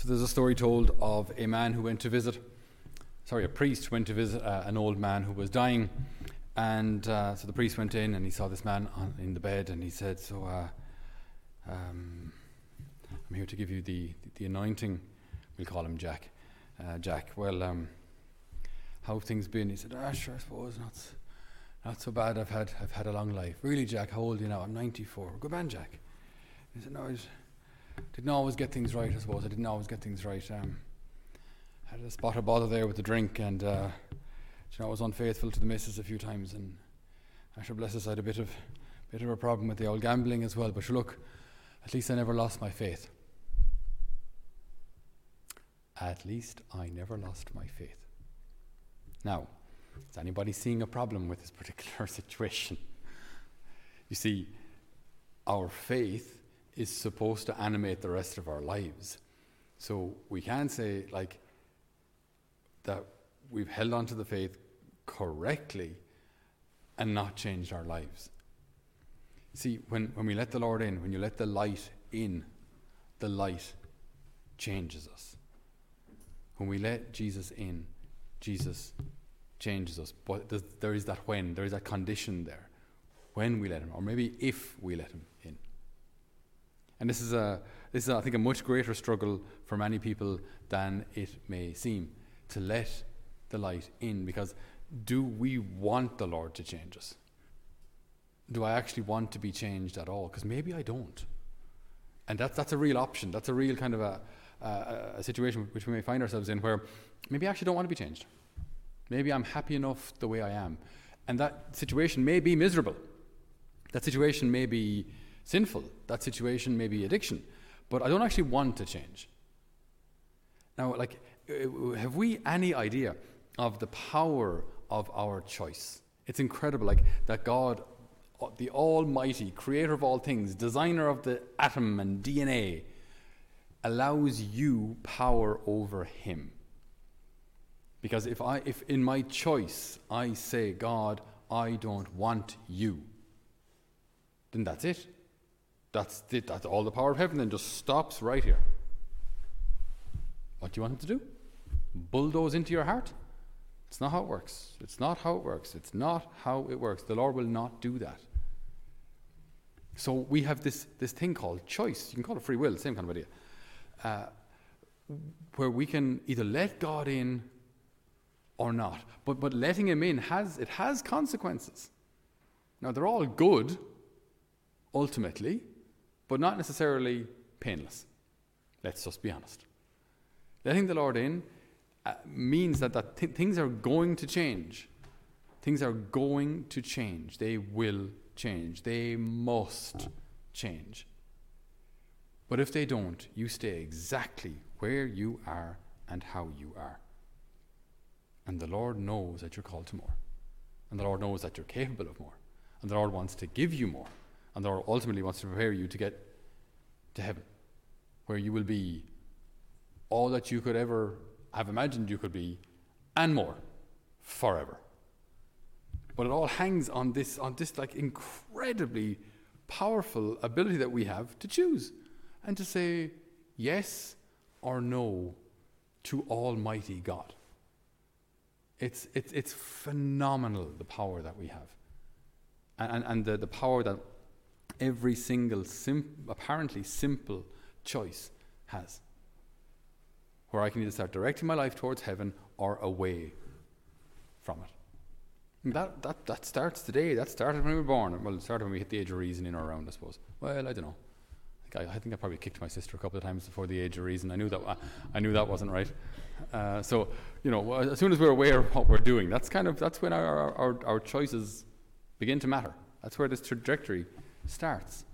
So there's a story told of a man who went to visit, sorry, a priest went to visit uh, an old man who was dying. And uh, so the priest went in and he saw this man on, in the bed and he said, So uh, um, I'm here to give you the, the anointing. We'll call him Jack. Uh, Jack, well, um, how have things been? He said, Ah, sure, I suppose not, not so bad. I've had, I've had a long life. Really, Jack, how old are you now? I'm 94. Good man, Jack. He said, No, I didn't always get things right, I suppose. I didn't always get things right. Um, had a spot of bother there with the drink, and uh, you know, I was unfaithful to the missus a few times, and I should bless us, I had a bit of, bit of a problem with the old gambling as well. But look, at least I never lost my faith. At least I never lost my faith. Now, is anybody seeing a problem with this particular situation? You see, our faith is supposed to animate the rest of our lives. So we can't say, like, that we've held on to the faith correctly and not changed our lives. See, when, when we let the Lord in, when you let the light in, the light changes us. When we let Jesus in, Jesus changes us. But there is that when, there is that condition there. When we let him, or maybe if we let him in. And this is, a, this is, I think, a much greater struggle for many people than it may seem to let the light in. Because do we want the Lord to change us? Do I actually want to be changed at all? Because maybe I don't. And that's, that's a real option. That's a real kind of a, a, a situation which we may find ourselves in where maybe I actually don't want to be changed. Maybe I'm happy enough the way I am. And that situation may be miserable. That situation may be sinful. That situation may be addiction. But I don't actually want to change. Now, like, uh, have we any idea of the power of our choice? It's incredible, like, that God, uh, the Almighty, creator of all things, designer of the atom and DNA, allows you power over Him. Because if, I, if in my choice I say, God, I don't want you, then that's it. That's it. That's all the power of heaven then just stops right here. What do you want him to do? Bulldoze into your heart? It's not how it works. It's not how it works. It's not how it works. The Lord will not do that. So we have this, this thing called choice. You can call it free will, same kind of idea. Uh, where we can either let God in or not. But, but letting Him in has, it has consequences. Now, they're all good, ultimately, but not necessarily painless. Let's just be honest. Letting the Lord in uh, means that, that th- things are going to change. Things are going to change. They will change. They must change. But if they don't, you stay exactly where you are and how you are. And the Lord knows that you're called to more. And the Lord knows that you're capable of more. And the Lord wants to give you more and the Lord ultimately wants to prepare you to get to heaven, where you will be all that you could ever have imagined you could be, and more, forever. But it all hangs on this, on this like incredibly powerful ability that we have to choose and to say yes or no to Almighty God. It's, it's, it's phenomenal the power that we have. And, and the, the power that every single sim- apparently simple choice has. Where I can either start directing my life towards heaven or away from it. And that, that, that starts today. That started when we were born. Well, it started when we hit the age of reason in or around, I suppose. Well, I don't know. I think I, I, think I probably kicked my sister a couple of times before the age of reason. I knew that, I, I knew that wasn't right. Uh, so, you know, as soon as we're aware of what we're doing, that's kind of, that's when our, our, our choices begin to matter. That's where this trajectory starts.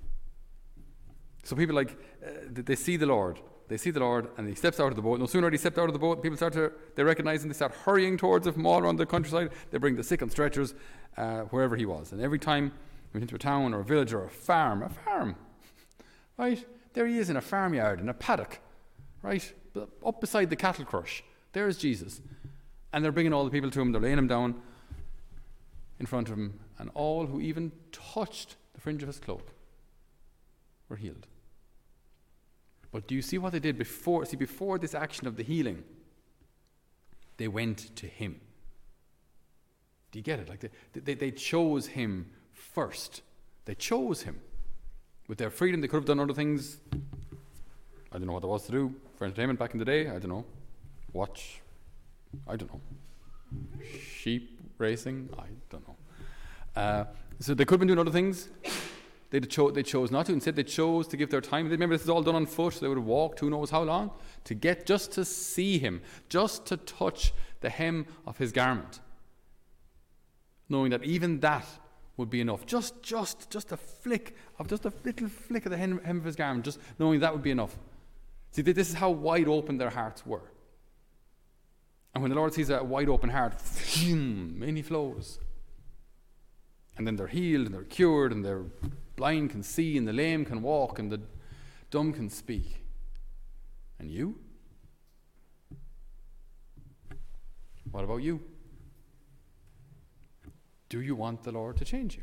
So people like, uh, they see the Lord. They see the Lord and he steps out of the boat. No sooner he stepped out of the boat, people start to, they recognize him, they start hurrying towards him all around the countryside. They bring the sick on stretchers uh, wherever he was. And every time he went into a town or a village or a farm, a farm, right? There he is in a farmyard, in a paddock, right? Up beside the cattle crush. There's Jesus. And they're bringing all the people to him, they're laying him down in front of him. And all who even touched the fringe of his cloak were healed. But do you see what they did before? See, before this action of the healing, they went to him. Do you get it? Like they, they, they chose him first. They chose him. With their freedom, they could have done other things. I don't know what there was to do for entertainment back in the day. I don't know. Watch. I don't know. Sheep racing. I don't know. Uh, so they could have been doing other things. They, cho- they chose not to. Instead, they chose to give their time. Remember, this is all done on foot. So They would walk who knows how long to get just to see him, just to touch the hem of his garment, knowing that even that would be enough. Just, just, just a flick of just a little flick of the hem, hem of his garment, just knowing that would be enough. See, this is how wide open their hearts were. And when the Lord sees a wide open heart, many flows. And then they're healed and they're cured and they're blind can see and the lame can walk and the dumb can speak. And you? What about you? Do you want the Lord to change you?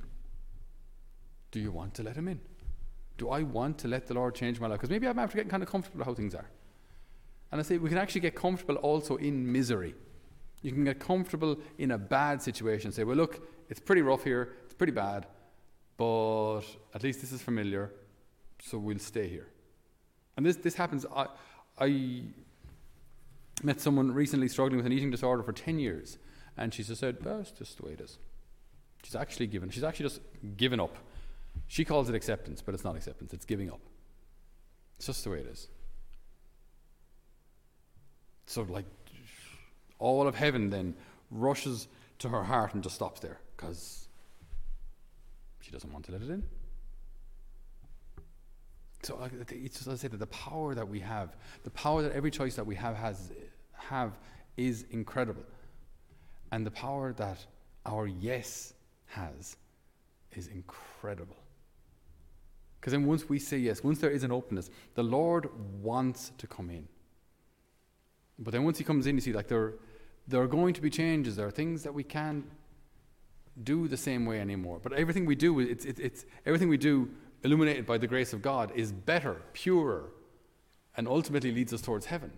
Do you want to let Him in? Do I want to let the Lord change my life? Because maybe I'm after getting kind of comfortable with how things are. And I say we can actually get comfortable also in misery. You can get comfortable in a bad situation. Say, well, look, it's pretty rough here, it's pretty bad, but at least this is familiar, so we'll stay here. And this, this happens. I, I met someone recently struggling with an eating disorder for 10 years, and she just said, oh, that's just the way it is. She's actually given, she's actually just given up. She calls it acceptance, but it's not acceptance, it's giving up. It's just the way it is. So, like, all of heaven then rushes to her heart and just stops there because she doesn't want to let it in. So uh, it's just, I say that the power that we have, the power that every choice that we have has have is incredible, and the power that our yes has is incredible. Because then once we say yes, once there is an openness, the Lord wants to come in. But then once He comes in, you see, like there, there are going to be changes. There are things that we can't do the same way anymore. But everything we do, it's, it's, it's everything we do, illuminated by the grace of God, is better, purer, and ultimately leads us towards heaven.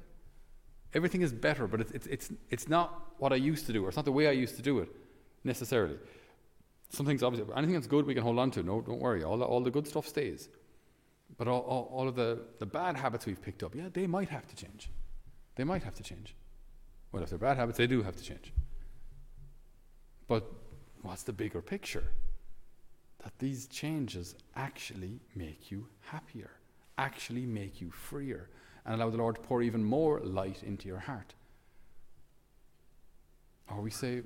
Everything is better, but it's, it's, it's, it's not what I used to do, or it's not the way I used to do it necessarily. Something's obviously, anything that's good we can hold on to. No, don't worry. All the, all the good stuff stays. But all, all, all of the, the bad habits we've picked up, yeah, they might have to change. They might have to change. Well, if they're bad habits, they do have to change. But what's the bigger picture? That these changes actually make you happier, actually make you freer, and allow the Lord to pour even more light into your heart. Or we say,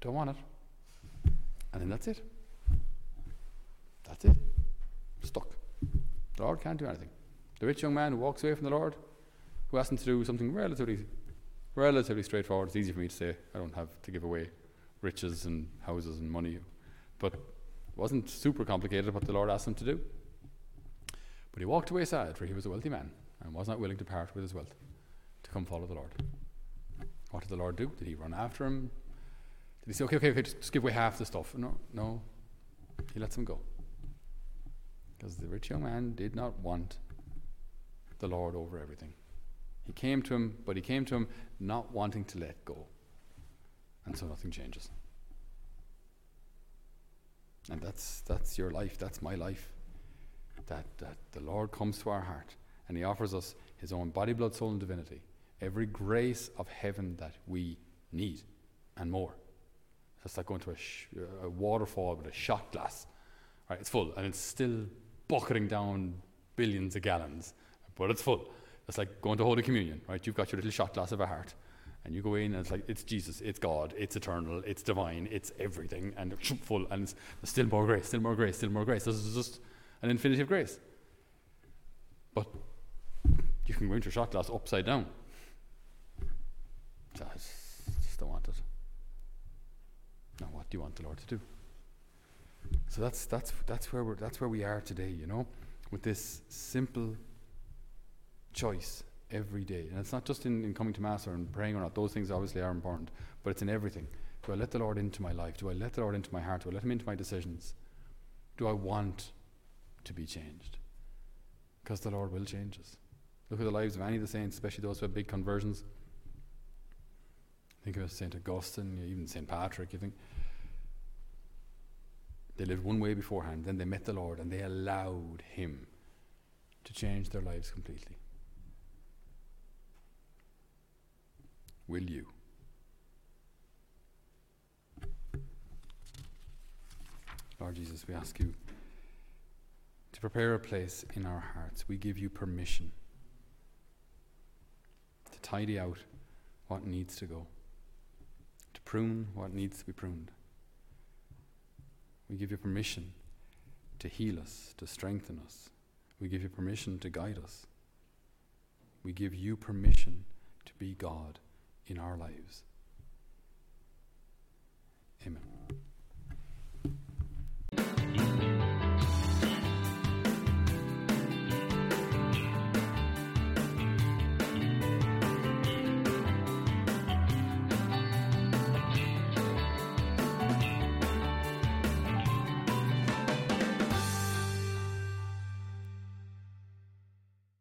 don't want it. And then that's it. That's it. Stuck. The Lord can't do anything. The rich young man who walks away from the Lord, who asked him to do something relatively, relatively straightforward. It's easy for me to say. I don't have to give away riches and houses and money, but it wasn't super complicated what the Lord asked him to do. But he walked away sad, for he was a wealthy man and was not willing to part with his wealth to come follow the Lord. What did the Lord do? Did he run after him? Did he say, okay, okay, okay, just, give away half the stuff? No, no. He lets him go. Because the rich young man did not want the Lord over everything. He came to him, but he came to him not wanting to let go. And so nothing changes. And that's, that's your life, that's my life. That, that the Lord comes to our heart and He offers us His own body, blood, soul, and divinity, every grace of heaven that we need, and more. It's like going to a, sh- a waterfall with a shot glass. Right, it's full, and it's still bucketing down billions of gallons, but it's full. It's like going to Holy Communion, right? You've got your little shot glass of a heart, and you go in, and it's like it's Jesus, it's God, it's eternal, it's divine, it's everything, and full, and it's still more grace, still more grace, still more grace. This is just an infinity of grace. But you can go into shot glass upside down. I just don't want it. Now, what do you want the Lord to do? So that's that's that's where we're that's where we are today, you know, with this simple choice every day. And it's not just in, in coming to Mass or in praying or not, those things obviously are important, but it's in everything. Do I let the Lord into my life? Do I let the Lord into my heart? Do I let Him into my decisions? Do I want to be changed? Because the Lord will change us. Look at the lives of any of the saints, especially those who have big conversions. Think of St. Augustine, even St. Patrick, you think. They lived one way beforehand, then they met the Lord and they allowed Him to change their lives completely. Will you? Lord Jesus, we ask you to prepare a place in our hearts. We give you permission to tidy out what needs to go, to prune what needs to be pruned. We give you permission to heal us, to strengthen us. We give you permission to guide us. We give you permission to be God in our lives. Amen.